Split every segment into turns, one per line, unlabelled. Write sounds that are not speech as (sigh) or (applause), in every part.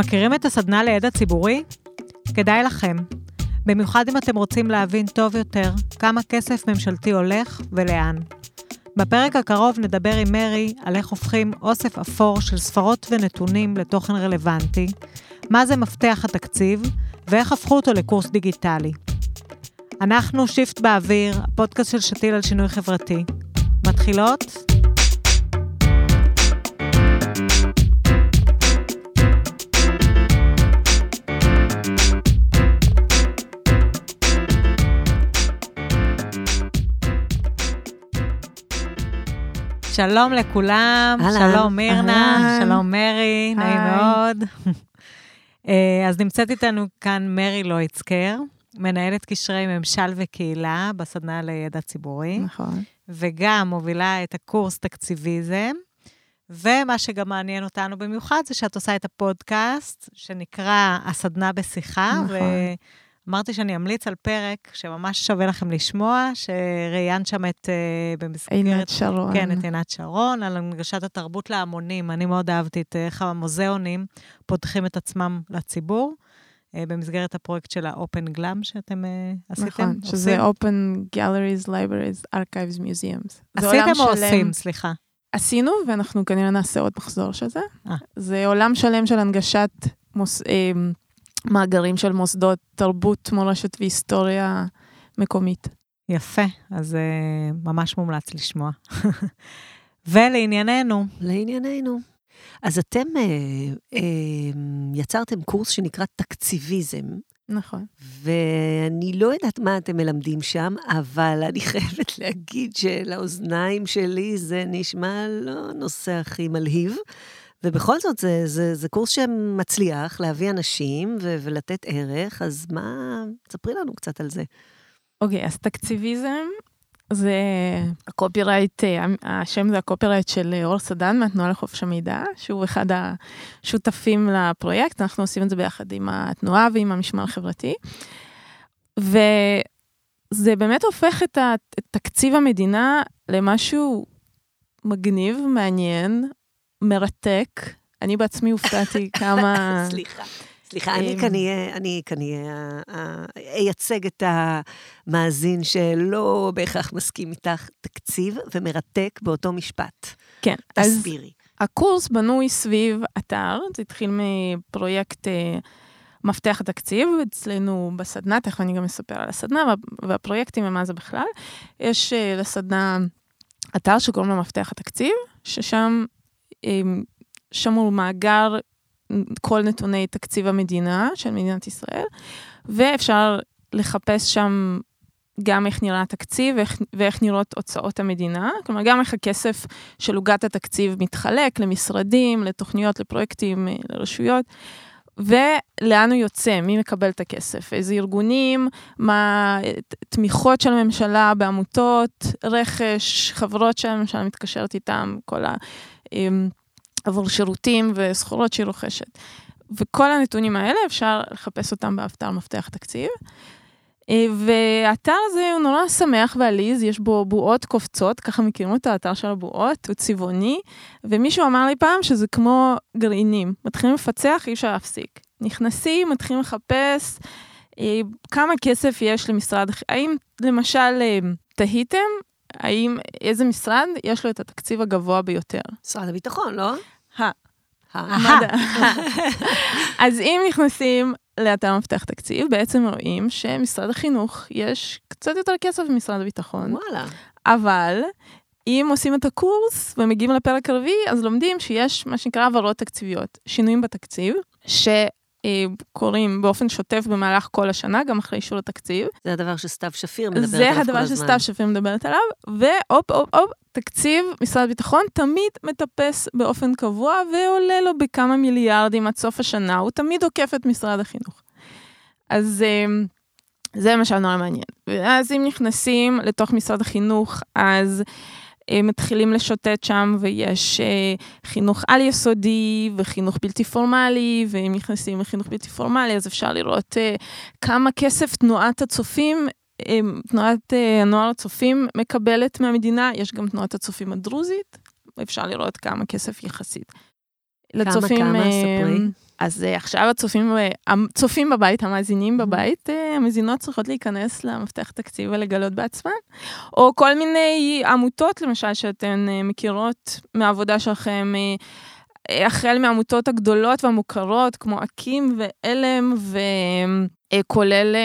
מכירים את הסדנה לידע ציבורי? כדאי לכם. במיוחד אם אתם רוצים להבין טוב יותר כמה כסף ממשלתי הולך ולאן. בפרק הקרוב נדבר עם מרי על איך הופכים אוסף אפור של ספרות ונתונים לתוכן רלוונטי, מה זה מפתח התקציב ואיך הפכו אותו לקורס דיגיטלי. אנחנו שיפט באוויר, הפודקאסט של שתיל על שינוי חברתי. מתחילות? שלום לכולם,
אהלן,
שלום מירנה,
אהלן.
שלום מרי, נעים
היי.
מאוד. (laughs) אה, אז נמצאת איתנו כאן מרי לויצקר, מנהלת קשרי ממשל וקהילה בסדנה לידע ציבורי,
נכון.
וגם מובילה את הקורס תקציביזם. ומה שגם מעניין אותנו במיוחד זה שאת עושה את הפודקאסט שנקרא הסדנה בשיחה,
נכון.
ואמרתי שאני אמליץ על פרק שממש שווה לכם לשמוע, שראיינת שם את, אה, במסגרת...
עינת שרון.
כן, את עינת שרון, על הנגשת התרבות להמונים. אני מאוד אהבתי את איך המוזיאונים פותחים את עצמם לציבור, אה, במסגרת הפרויקט של ה-Open Glam שאתם אה, עשיתם.
נכון, שזה? Open Galleries, Libraries, Archives, Museums.
עשיתם או
שלם.
עושים? סליחה.
עשינו, ואנחנו כנראה נעשה עוד מחזור של זה.
אה.
זה עולם שלם של הנגשת מוס, אה, מאגרים של מוסדות תרבות, מורשת והיסטוריה מקומית.
יפה, אז אה, ממש מומלץ לשמוע. (laughs) ולענייננו,
לענייננו. אז אתם אה, אה, יצרתם קורס שנקרא תקציביזם,
נכון.
ואני לא יודעת מה אתם מלמדים שם, אבל אני (laughs) חייבת להגיד שלאוזניים שלי זה נשמע לא הנושא הכי מלהיב. ובכל זאת, זה, זה, זה קורס שמצליח להביא אנשים ו- ולתת ערך, אז מה, ספרי לנו קצת על זה.
אוקיי, אז תקציביזם זה הקופירייט, אה, השם זה הקופירייט של אה, אור סדן מהתנועה לחופש המידע, שהוא אחד השותפים לפרויקט, אנחנו עושים את זה ביחד עם התנועה ועם המשמר החברתי. וזה באמת הופך את תקציב המדינה למשהו מגניב, מעניין, מרתק. אני בעצמי הופתעתי (laughs) כמה...
סליחה. סליחה, אני
אמ,
אני כאן אהיה, אה, אייצג את המאזין שלא בהכרח מסכים איתך, תקציב ומרתק באותו משפט.
כן,
תסבירי.
הקורס בנוי סביב אתר, זה התחיל מפרויקט אה, מפתח התקציב, אצלנו בסדנה, תכף אני גם אספר על הסדנה וה- והפרויקטים ומה זה בכלל. יש אה, לסדנה אתר שקוראים לו מפתח התקציב, ששם אה, שמור מאגר כל נתוני תקציב המדינה של מדינת ישראל, ואפשר לחפש שם גם איך נראה התקציב ואיך, ואיך נראות הוצאות המדינה, כלומר גם איך הכסף של עוגת התקציב מתחלק למשרדים, לתוכניות, לפרויקטים, אה, לרשויות, ולאן הוא יוצא, מי מקבל את הכסף, איזה ארגונים, מה אה, תמיכות של הממשלה בעמותות, רכש, חברות שהממשלה מתקשרת איתם, כל ה... עבור שירותים וסחורות שהיא רוכשת. וכל הנתונים האלה אפשר לחפש אותם באתר מפתח תקציב. אה, והאתר הזה הוא נורא שמח ועליז, יש בו בועות קופצות, ככה מכירים את האתר של הבועות, הוא צבעוני, ומישהו אמר לי פעם שזה כמו גרעינים, מתחילים לפצח, אי אפשר להפסיק. נכנסים, מתחילים לחפש אה, כמה כסף יש למשרד, האם למשל אה, תהיתם, האם איזה משרד יש לו את התקציב הגבוה ביותר?
משרד הביטחון, לא? (laughs)
אז אם נכנסים לאתר מפתח תקציב, בעצם רואים שמשרד החינוך יש קצת יותר כסף ממשרד הביטחון,
וואלה.
אבל אם עושים את הקורס ומגיעים לפרק הרביעי, אז לומדים שיש מה שנקרא העברות תקציביות, שינויים בתקציב, שקורים באופן שוטף במהלך כל השנה, גם אחרי אישור התקציב.
זה הדבר שסתיו שפיר מדברת
זה
עליו כל
הדבר
הזמן.
שסתיו שפיר מדברת עליו, והופ, הופ, הופ, תקציב משרד הביטחון תמיד מטפס באופן קבוע ועולה לו בכמה מיליארדים עד סוף השנה, הוא תמיד עוקף את משרד החינוך. אז אמ, זה למשל נורא מעניין. ואז אם נכנסים לתוך משרד החינוך, אז אה, מתחילים לשוטט שם, ויש אה, חינוך על-יסודי וחינוך בלתי פורמלי, ואם נכנסים לחינוך בלתי פורמלי, אז אפשר לראות אה, כמה כסף תנועת הצופים אה, תנועת אה, הנוער הצופים מקבלת מהמדינה, יש גם תנועת הצופים הדרוזית, אפשר לראות כמה כסף יחסית.
כמה, כמה?
אה,
ספרי.
אז uh, עכשיו הצופים, הצופים בבית, המאזינים בבית, uh, המאזינות צריכות להיכנס למפתח תקציב ולגלות בעצמן. או כל מיני עמותות, למשל, שאתן מכירות מהעבודה שלכם, החל מהעמותות הגדולות והמוכרות, כמו אקים ועלם, וכולל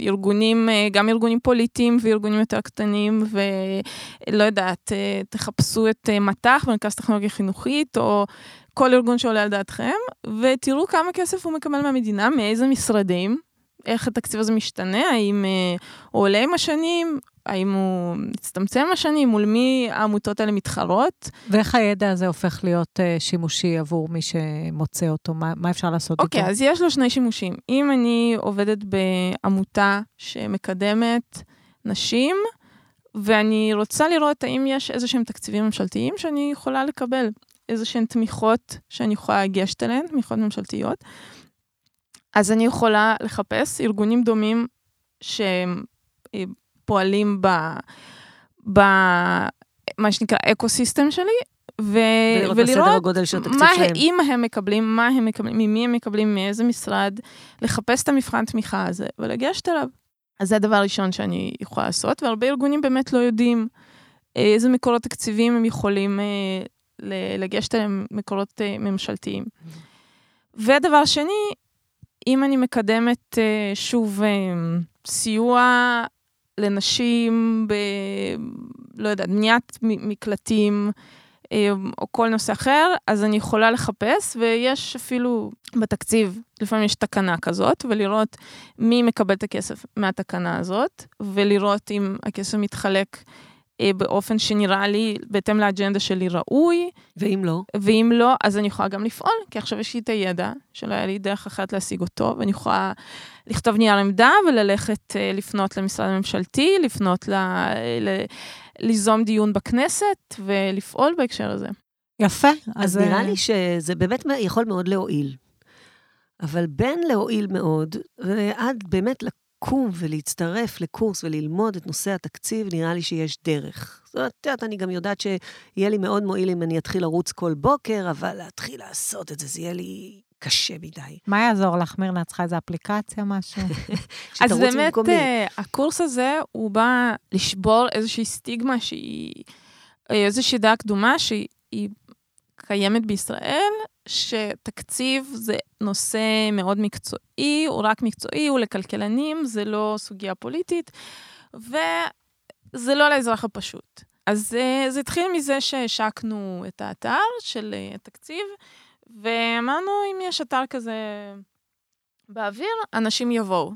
ארגונים, גם ארגונים פוליטיים וארגונים יותר קטנים, ולא יודעת, תחפשו את מט"ח, מרכז טכנולוגיה חינוכית, או כל ארגון שעולה על דעתכם, ותראו כמה כסף הוא מקבל מהמדינה, מאיזה משרדים, איך התקציב הזה משתנה, האם uh, הוא עולה עם השנים, האם הוא מצטמצם עם השנים, מול מי העמותות האלה מתחרות.
ואיך הידע הזה הופך להיות uh, שימושי עבור מי שמוצא אותו? מה, מה אפשר לעשות
okay,
איתו?
אוקיי, אז יש לו שני שימושים. אם אני עובדת בעמותה שמקדמת נשים, ואני רוצה לראות האם יש איזה שהם תקציבים ממשלתיים שאני יכולה לקבל. איזה שהן תמיכות שאני יכולה לגשת אליהן, תמיכות ממשלתיות. אז אני יכולה לחפש ארגונים דומים שפועלים ב... ב... מה שנקרא אקו-סיסטם שלי, ו...
ולראות מה, שלהם.
אם הם מקבלים, מה הם מקבלים, ממי הם מקבלים, מאיזה משרד, לחפש את המבחן תמיכה הזה ולגשת אליו. אז זה הדבר הראשון שאני יכולה לעשות, והרבה ארגונים באמת לא יודעים אה, איזה מקורות תקציביים הם יכולים אה, לגשת אליהם מקורות uh, ממשלתיים. ודבר שני, אם אני מקדמת uh, שוב uh, סיוע לנשים ב... לא יודעת, בניית מקלטים, או כל נושא אחר, אז אני יכולה לחפש, ויש אפילו בתקציב, לפעמים יש תקנה כזאת, ולראות מי מקבל את הכסף מהתקנה הזאת, ולראות אם הכסף מתחלק אה, באופן שנראה לי, בהתאם לאג'נדה שלי, ראוי.
ואם לא?
ואם לא, אז אני יכולה גם לפעול, כי עכשיו יש לי את הידע, שלא היה לי דרך אחרת להשיג אותו, ואני יכולה לכתוב נייר עמדה וללכת אה, לפנות למשרד הממשלתי, לפנות ל... ל... ליזום דיון בכנסת ולפעול בהקשר הזה.
יפה.
אז, אז נראה לי שזה באמת יכול מאוד להועיל. אבל בין להועיל מאוד, ועד באמת לקום ולהצטרף לקורס וללמוד את נושא התקציב, נראה לי שיש דרך. זאת אומרת, את יודעת, אני גם יודעת שיהיה לי מאוד מועיל אם אני אתחיל לרוץ כל בוקר, אבל להתחיל לעשות את זה, זה יהיה לי קשה מדי.
מה יעזור לך, מירנה? צריכה איזה אפליקציה, משהו? (laughs)
אז באמת. אה, הקורס הזה, הוא בא לשבור איזושהי סטיגמה שהיא, אה, איזושהי דעה קדומה שהיא קיימת בישראל, שתקציב זה נושא מאוד מקצועי, הוא רק מקצועי, הוא לכלכלנים, זה לא סוגיה פוליטית, וזה לא לאזרח הפשוט. אז אה, זה התחיל מזה שהשקנו את האתר של אה, התקציב, ואמרנו, אם יש אתר כזה באוויר, אנשים יבואו.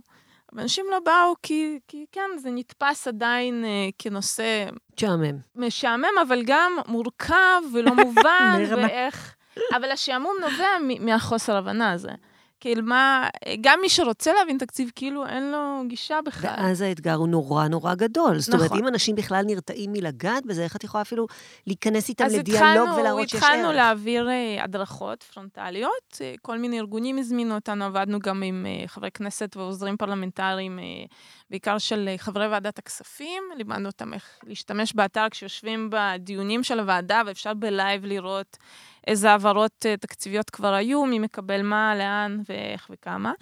ואנשים לא באו כי, כי כן, זה נתפס עדיין אה, כנושא...
משעמם.
משעמם, אבל גם מורכב ולא (laughs) מובן, ואיך... אבל השעמום נובע מהחוסר הבנה הזה. כאילו, מה, גם מי שרוצה להבין תקציב, כאילו אין לו גישה בכלל.
ואז האתגר הוא נורא נורא גדול. נכון. זאת אומרת, נכון. אם אנשים בכלל נרתעים מלגעת בזה, איך את יכולה אפילו להיכנס איתם לדיאלוג
התחלנו,
ולהראות שיש
ערך? אז התחלנו להעביר uh, הדרכות פרונטליות. Uh, כל מיני ארגונים הזמינו אותנו, עבדנו גם עם uh, חברי כנסת ועוזרים פרלמנטריים, בעיקר של חברי ועדת הכספים. לימדנו אותם איך להשתמש באתר כשיושבים בדיונים של הוועדה, ואפשר ב live לראות... איזה העברות אה, תקציביות כבר היו, מי מקבל מה, לאן ואיך וכמה.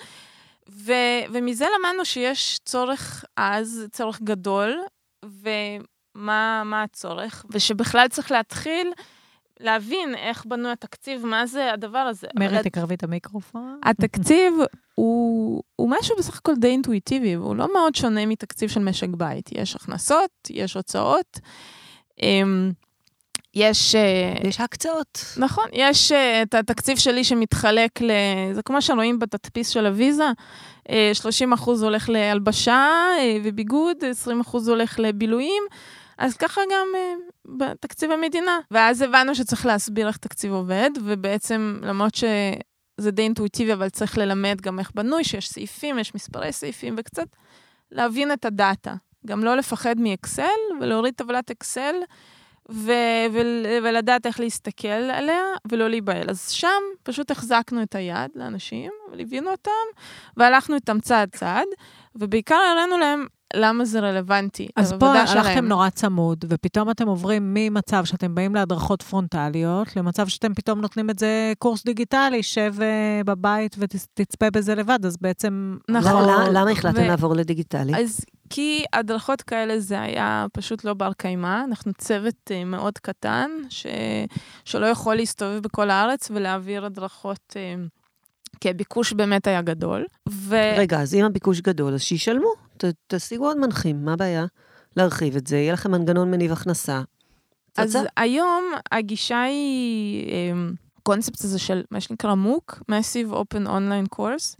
ו, ומזה למדנו שיש צורך אז, צורך גדול, ומה הצורך, ושבכלל צריך להתחיל להבין איך בנוי התקציב, מה זה הדבר הזה.
מרי, תקרבי את המיקרופון.
התקציב (laughs) הוא, הוא משהו בסך הכל די אינטואיטיבי, והוא לא מאוד שונה מתקציב של משק בית. יש הכנסות, יש הוצאות. יש...
אה, יש הקצאות.
נכון, יש אה, את התקציב שלי שמתחלק ל... זה כמו שרואים בתדפיס של הוויזה, 30 אה, אחוז הולך להלבשה וביגוד, 20 אחוז הולך לבילויים, אז ככה גם בתקציב המדינה. ואז הבנו שצריך להסביר איך תקציב עובד, ובעצם, למרות שזה די אינטואיטיבי, אבל צריך ללמד גם איך בנוי, שיש סעיפים, יש מספרי סעיפים, וקצת להבין את הדאטה. גם לא לפחד מאקסל, ולהוריד טבלת אקסל. ו- ו- ולדעת איך להסתכל עליה ולא להיבהל. אז שם פשוט החזקנו את היד לאנשים, וליווינו אותם, והלכנו איתם צעד צעד, ובעיקר הראינו להם למה זה רלוונטי.
אז פה. הלכתם נורא צמוד, ופתאום אתם עוברים ממצב שאתם באים להדרכות פרונטליות, למצב שאתם פתאום נותנים את זה קורס דיגיטלי, שב אה, בבית ותצפה בזה לבד, אז בעצם...
נכון.
למה- למה החלטתם
ו-
לעבור לדיגיטלי?
אז כי הדרכות כאלה זה היה פשוט לא בר קיימא. אנחנו צוות אה, מאוד קטן, ש... שלא יכול להסתובב בכל הארץ ולהעביר הדרכות, אה, כי הביקוש באמת היה גדול. ו...
רגע, אז אם הביקוש גדול, אז שישלמו. ת- תשיגו עוד מנחים, מה הבעיה? להרחיב את זה, יהיה לכם מנגנון מניב הכנסה.
אז
צצה.
היום הגישה היא אמ, קונספט הזה של מה שנקרא מוק, Massive Open Online Course.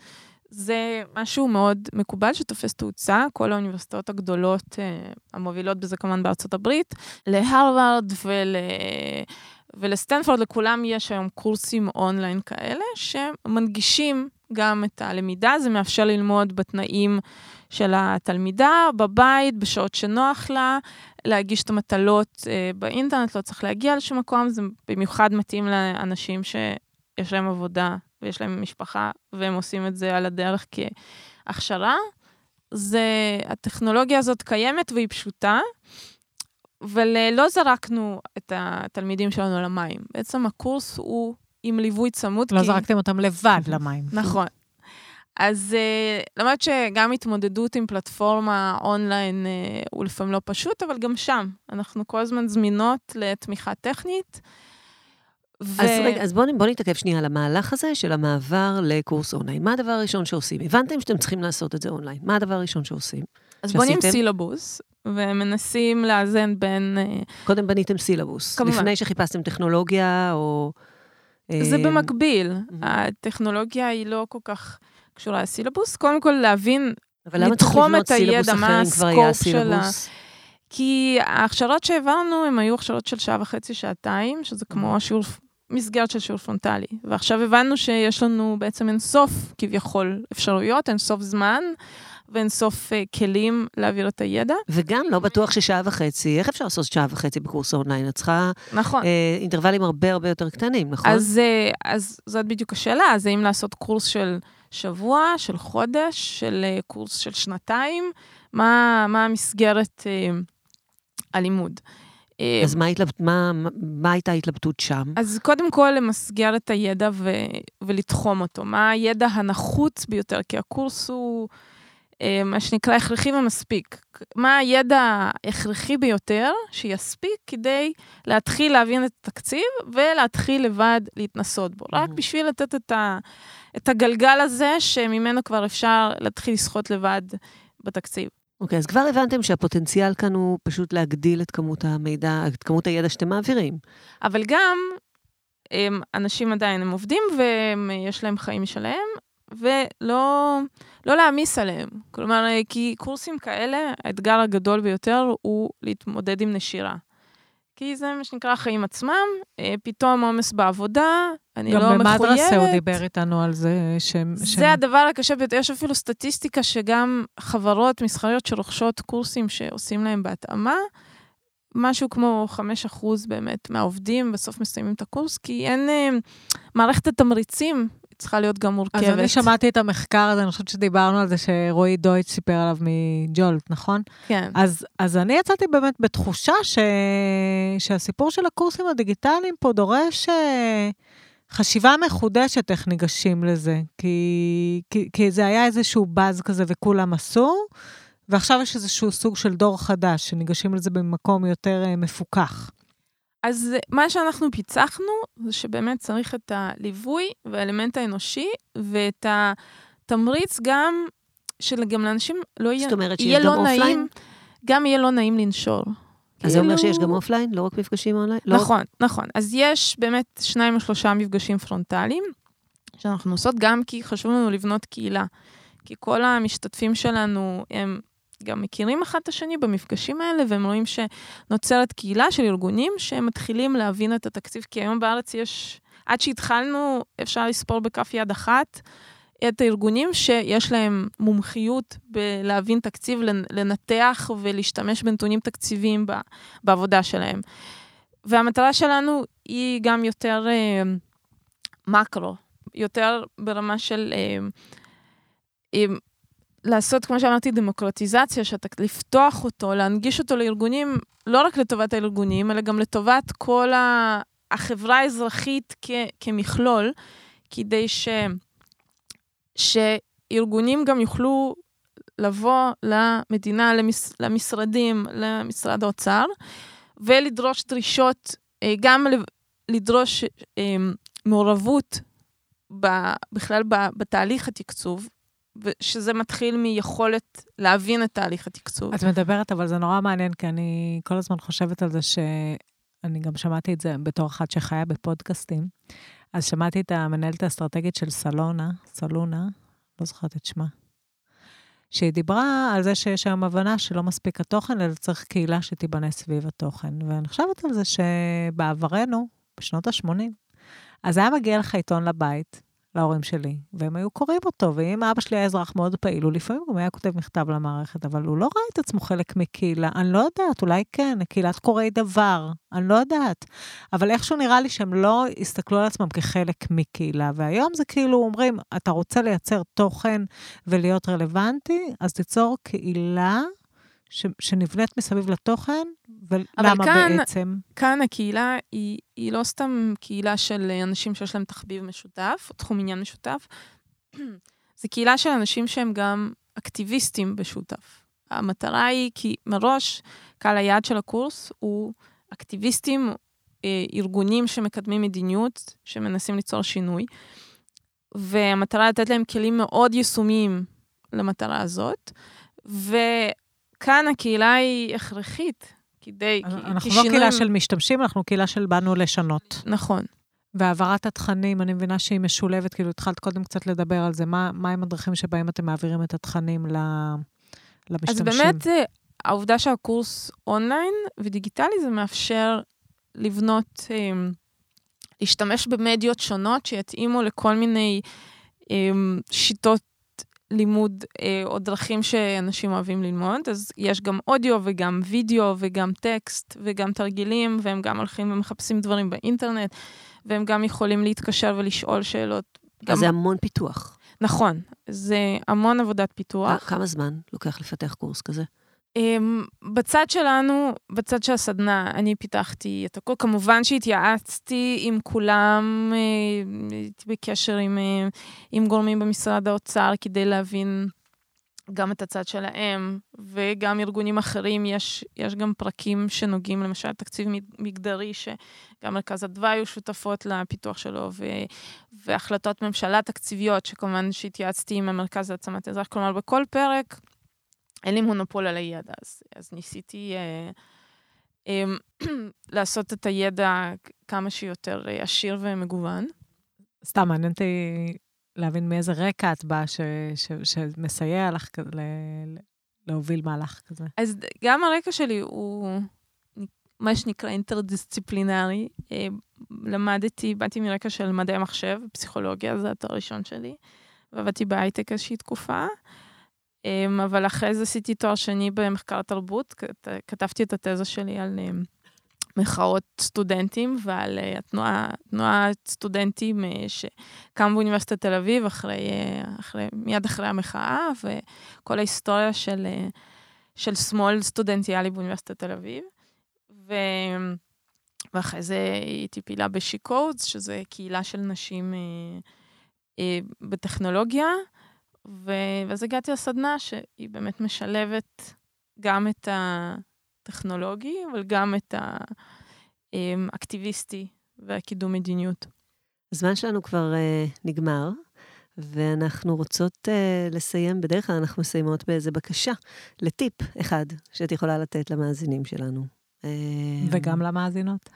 זה משהו מאוד מקובל שתופס תאוצה, כל האוניברסיטאות הגדולות אה, המובילות בזה כמובן בארצות הברית, להרווארד ול... ולסטנפורד, לכולם יש היום קורסים אונליין כאלה, שמנגישים גם את הלמידה, זה מאפשר ללמוד בתנאים של התלמידה, בבית, בשעות שנוח לה, להגיש את המטלות אה, באינטרנט, לא צריך להגיע לשום מקום, זה במיוחד מתאים לאנשים שיש להם עבודה ויש להם משפחה, והם עושים את זה על הדרך כהכשרה. זה, הטכנולוגיה הזאת קיימת והיא פשוטה, אבל אה, לא זרקנו את התלמידים שלנו למים. בעצם הקורס הוא עם ליווי צמוד.
לא
כי...
זרקתם אותם לבד למים. (laughs)
נכון. אז uh, למרות שגם התמודדות עם פלטפורמה online uh, הוא לפעמים לא פשוט, אבל גם שם אנחנו כל הזמן זמינות לתמיכה טכנית. ו...
אז רגע, אז בואו בוא נתעכב שנייה על המהלך הזה של המעבר לקורס אונליין. מה הדבר הראשון שעושים? הבנתם שאתם צריכים לעשות את זה אונליין. מה הדבר הראשון שעושים?
אז בונים
שעשיתם?
סילבוס, ומנסים לאזן בין... uh,
קודם בניתם סילבוס.
כמובן.
לפני שחיפשתם טכנולוגיה או...
זה
אה,
במקביל.
Mhm.
הטכנולוגיה היא לא כל כך קשורה לסילבוס. קודם כל להבין, לתחום את הידע, מה
ה
scope של ה-? כי ההכשרות שהעברנו הן היו הכשרות של שעה וחצי, שעתיים, שזה כמו השיעור, מסגרת של שיעור פרונטלי. ועכשיו הבנו שיש לנו בעצם אינסוף, כביכול, אפשרויות, אינסוף זמן ואינסוף uh, כלים להעביר את הידע.
וגם לא בטוח ששעה וחצי, איך אפשר לעשות שעה וחצי בקורס אונליין? את צריכה
נכון.
אה, אינטרוולים הרבה הרבה יותר קטנים, נכון?
אז, uh, אז זאת בדיוק השאלה, אז האם לעשות קורס של שבוע, של חודש, של uh, קורס של שנתיים? מה, מה המסגרת uh, הלימוד? אה,
אז מה, התלבט, מה, מה- הייתה ההתלבטות שם?
אז קודם כל למסגר את הידע ו- ולתחום אותו. מה הידע הנחוץ ביותר? כי הקורס הוא אה, מה שנקרא הכרחי ומספיק. מה הידע ההכרחי ביותר שיספיק כדי להתחיל להבין את התקציב ולהתחיל לבד להתנסות בו. רק. בשביל לתת את, ה- את הגלגל הזה שממנו כבר אפשר להתחיל לשחות לבד בתקציב.
אוקיי, אז כבר הבנתם שהפוטנציאל כאן הוא פשוט להגדיל את כמות המידע, את כמות הידע שאתם מעבירים.
אבל גם הם, אנשים עדיין הם עובדים ויש להם חיים משלהם, ולא לא להעמיס עליהם. כלומר, כי קורסים כאלה, האתגר הגדול ביותר הוא להתמודד עם נשירה. כי זה מה שנקרא החיים עצמם, אה, פתאום עומס בעבודה, אני לא
גם
מחויבת.
במדרסה הוא דיבר איתנו על זה, שהם...
זה הדבר הקשה ביותר. יש אפילו סטטיסטיקה שגם חברות מסחריות שרוכשות קורסים שעושים להם בהתאמה, משהו כמו 5% באמת מהעובדים בסוף מסיימים את הקורס, כי אין... אה, מערכת התמריצים צריכה להיות גם מורכבת.
אז אני שמעתי את המחקר הזה, אני חושבת שדיברנו על זה שרועי דויטש סיפר עליו מג'ולט, נכון?
כן.
אז, אז אני יצאתי באמת בתחושה ש... שהסיפור של הקורסים הדיגיטליים פה דורש אה, חשיבה מחודשת איך ניגשים לזה. כי, כי, כי זה היה איזשהו באז כזה וכולם עשו, ועכשיו יש איזשהו סוג של דור חדש שניגשים לזה במקום יותר אה, מפוקח.
אז מה שאנחנו פיצחנו, זה שבאמת צריך את הליווי והאלמנט האנושי, ואת התמריץ גם, שגם לאנשים לא יהיה,
זאת אומרת
יהיה לא
offline?
נעים, גם יהיה לא נעים לנשור.
אז זה אומר
כאילו-
שיש גם אופליין, לא רק מפגשים אונליין? לא?
נכון, נכון. אז יש באמת שניים או שלושה מפגשים פרונטליים, שאנחנו עושות גם כי חשוב לנו לבנות קהילה. כי כל המשתתפים שלנו, הם גם מכירים אחד את השני במפגשים האלה, והם רואים שנוצרת קהילה של ארגונים שהם מתחילים להבין את התקציב, כי היום בארץ יש, עד שהתחלנו, אפשר לספור בכף יד אחת, את הארגונים שיש להם מומחיות בלהבין תקציב, לנ- לנתח ולהשתמש בנתונים תקציביים בעבודה שלהם. והמטרה שלנו היא גם יותר אה, מקרו, יותר ברמה של אה, אה, לעשות, כמו שאמרתי, דמוקרטיזציה, שאתה, לפתוח אותו, להנגיש אותו לארגונים, לא רק לטובת הארגונים, אלא גם לטובת כל ה... החברה האזרחית כ, כמכלול, כדי ש, שארגונים גם יוכלו לבוא למדינה, למש, למשרדים, למשרד האוצר, ולדרוש דרישות, אה, גם לדרוש אה, מעורבות בכלל בתהליך התקצוב, שזה מתחיל מיכולת להבין את תהליך התקצוב.
את מדברת, אבל זה נורא מעניין, כי אני כל הזמן חושבת על זה שאני גם שמעתי את זה בתור אחת שחיה בפודקאסטים. אז שמעתי את המנהלת האסטרטגית של סלונה, סלונה, לא זוכרת את שמה, שהיא דיברה על זה שיש היום הבנה שלא מספיק התוכן, אלא צריך קהילה שתיבנה סביב התוכן. ואני חושבת על זה שבעברנו, בשנות ה-80, אז היה מגיע לך עיתון לבית, להורים שלי, והם היו קוראים אותו, ואם אבא שלי היה אזרח מאוד פעיל, הוא לפעמים גם היה כותב מכתב למערכת, אבל הוא לא ראה את עצמו חלק מקהילה, אני לא יודעת, אולי כן, קהילת קוראי דבר, אני לא יודעת. אבל איכשהו נראה לי שהם לא הסתכלו על עצמם כחלק מקהילה, והיום זה כאילו אומרים, אתה רוצה לייצר תוכן ולהיות רלוונטי, אז תיצור קהילה ש, שנבנית מסביב לתוכן, ולמה כאן, בעצם?
כאן הקהילה היא, היא לא סתם קהילה של אנשים שיש להם תחביב משותף, או תחום עניין משותף, (clears throat) זו קהילה של אנשים שהם גם אקטיביסטים בשותף. המטרה היא כי מראש, קהל היעד של הקורס הוא אקטיביסטים, אה, ארגונים שמקדמים מדיניות, שמנסים ליצור שינוי, והמטרה לתת להם כלים מאוד יישומיים למטרה הזאת. ו... כאן הקהילה היא הכרחית, כדי...
אנחנו לא קהילה של משתמשים, אנחנו קהילה של באנו לשנות.
נכון.
והעברת התכנים, אני מבינה שהיא משולבת, כאילו התחלת קודם קצת לדבר על זה, מה, מה עם הדרכים שבהם אתם מעבירים את התכנים למשתמשים?
אז באמת, אה, העובדה שהקורס אונליין ודיגיטלי, זה מאפשר לבנות, אה, להשתמש במדיות שונות שיתאימו לכל מיני אה, שיטות לימוד אה, או דרכים שאנשים אוהבים ללמוד, אז יש גם אודיו וגם וידאו וגם טקסט וגם תרגילים, והם גם הולכים ומחפשים דברים באינטרנט, והם גם יכולים להתקשר ולשאול שאלות.
אז גם... זה המון פיתוח.
נכון, זה המון עבודת פיתוח.
כמה זמן לוקח לפתח קורס כזה?
Um, בצד שלנו, בצד של הסדנה, אני פיתחתי את הכל. כמובן שהתייעצתי עם כולם, uh, הייתי בקשר עם, uh, עם גורמים במשרד האוצר כדי להבין גם את הצד שלהם, וגם ארגונים אחרים. יש, יש גם פרקים שנוגעים, למשל, תקציב מגדרי, שגם מרכז אדוה היו שותפות לפיתוח שלו, ו, והחלטות ממשלה תקציביות, שכמובן שהתייעצתי עם המרכז להעצמת האזרח. כלומר, בכל פרק, אין לי מונופול על הידע, אז, אז ניסיתי אה, אה, (clears throat) לעשות את הידע כמה שיותר אה, עשיר ומגוון.
סתם, מעניין אותי להבין מאיזה רקע את באה ש, ש, שמסייע לך ל, להוביל מהלך כזה.
אז גם הרקע שלי הוא מה שנקרא אינטרדיסציפלינרי. אה, למדתי, באתי מרקע של מדעי המחשב, פסיכולוגיה, זה התואר הראשון שלי, ועבדתי בהייטק איזושהי תקופה. אמ, אבל אחרי זה עשיתי תואר שני במחקר תרבות, כתבתי את התזה שלי על אמ, מחאות סטודנטים ועל אה, התנועה, תנועת סטודנטים אה, שקמה באוניברסיטת תל אביב אחרי, אה, אחרי, מיד אחרי המחאה, וכל ההיסטוריה של, של שמאל סטודנטיאלי באוניברסיטת תל אביב. ו... ואחרי זה הייתי פעילה בשיקורדס, שזה קהילה של נשים אה, אה, בטכנולוגיה. ו... ואז הגעתי לסדנה שהיא באמת משלבת גם את הטכנולוגי, אבל גם את האקטיביסטי והקידום מדיניות.
הזמן שלנו כבר uh, נגמר, ואנחנו רוצות uh, לסיים, בדרך כלל אנחנו מסיימות באיזה בקשה, לטיפ אחד שאת יכולה לתת למאזינים שלנו.
וגם למאזינות.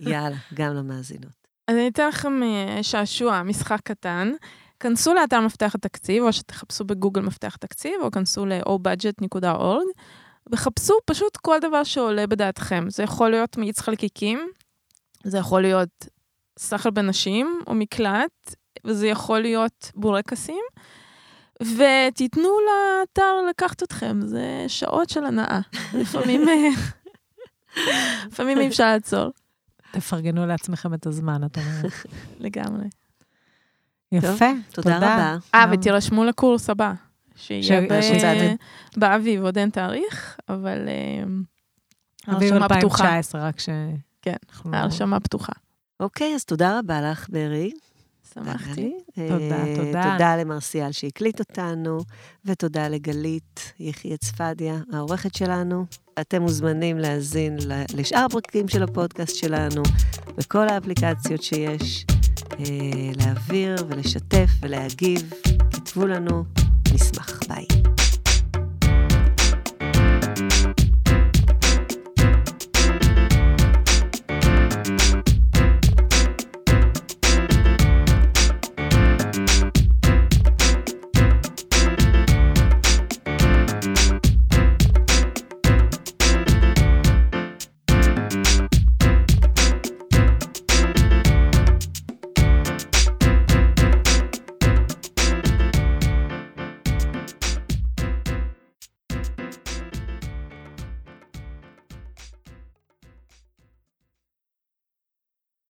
יאללה, גם למאזינות.
אז אני אתן לכם שעשוע, משחק קטן. כנסו לאתר מפתח התקציב, או שתחפשו בגוגל מפתח תקציב, או כנסו ל-obudget.org, וחפשו פשוט כל דבר שעולה בדעתכם. זה יכול להיות מאיץ חלקיקים, זה יכול להיות סחר בנשים או מקלט, וזה יכול להיות בורקסים, ותיתנו לאתר לקחת אתכם, זה שעות של הנאה. (laughs) לפעמים, לפעמים אי אפשר לעצור.
תפרגנו לעצמכם את הזמן, את אומרת. (laughs)
לגמרי.
יפה,
תודה רבה.
אה, ותירשמו לקורס הבא. שיהיה. באביב, עוד אין תאריך, אבל אה,
אביב
ההרשמה פתוחה.
2019, רק ש...
כן,
לא-
ההרשמה פתוחה.
אוקיי, אז תודה רבה לך, ברי.
שמחתי.
תודה,
אה,
תודה.
תודה למרסיאל שהקליט אותנו, ותודה לגלית יחיא צפדיה, העורכת שלנו. אתם מוזמנים להאזין לשאר הפרקים של הפודקאסט שלנו, בכל האפליקציות שיש, להעביר ולשתף ולהגיב. כתבו לנו, נשמח. ביי.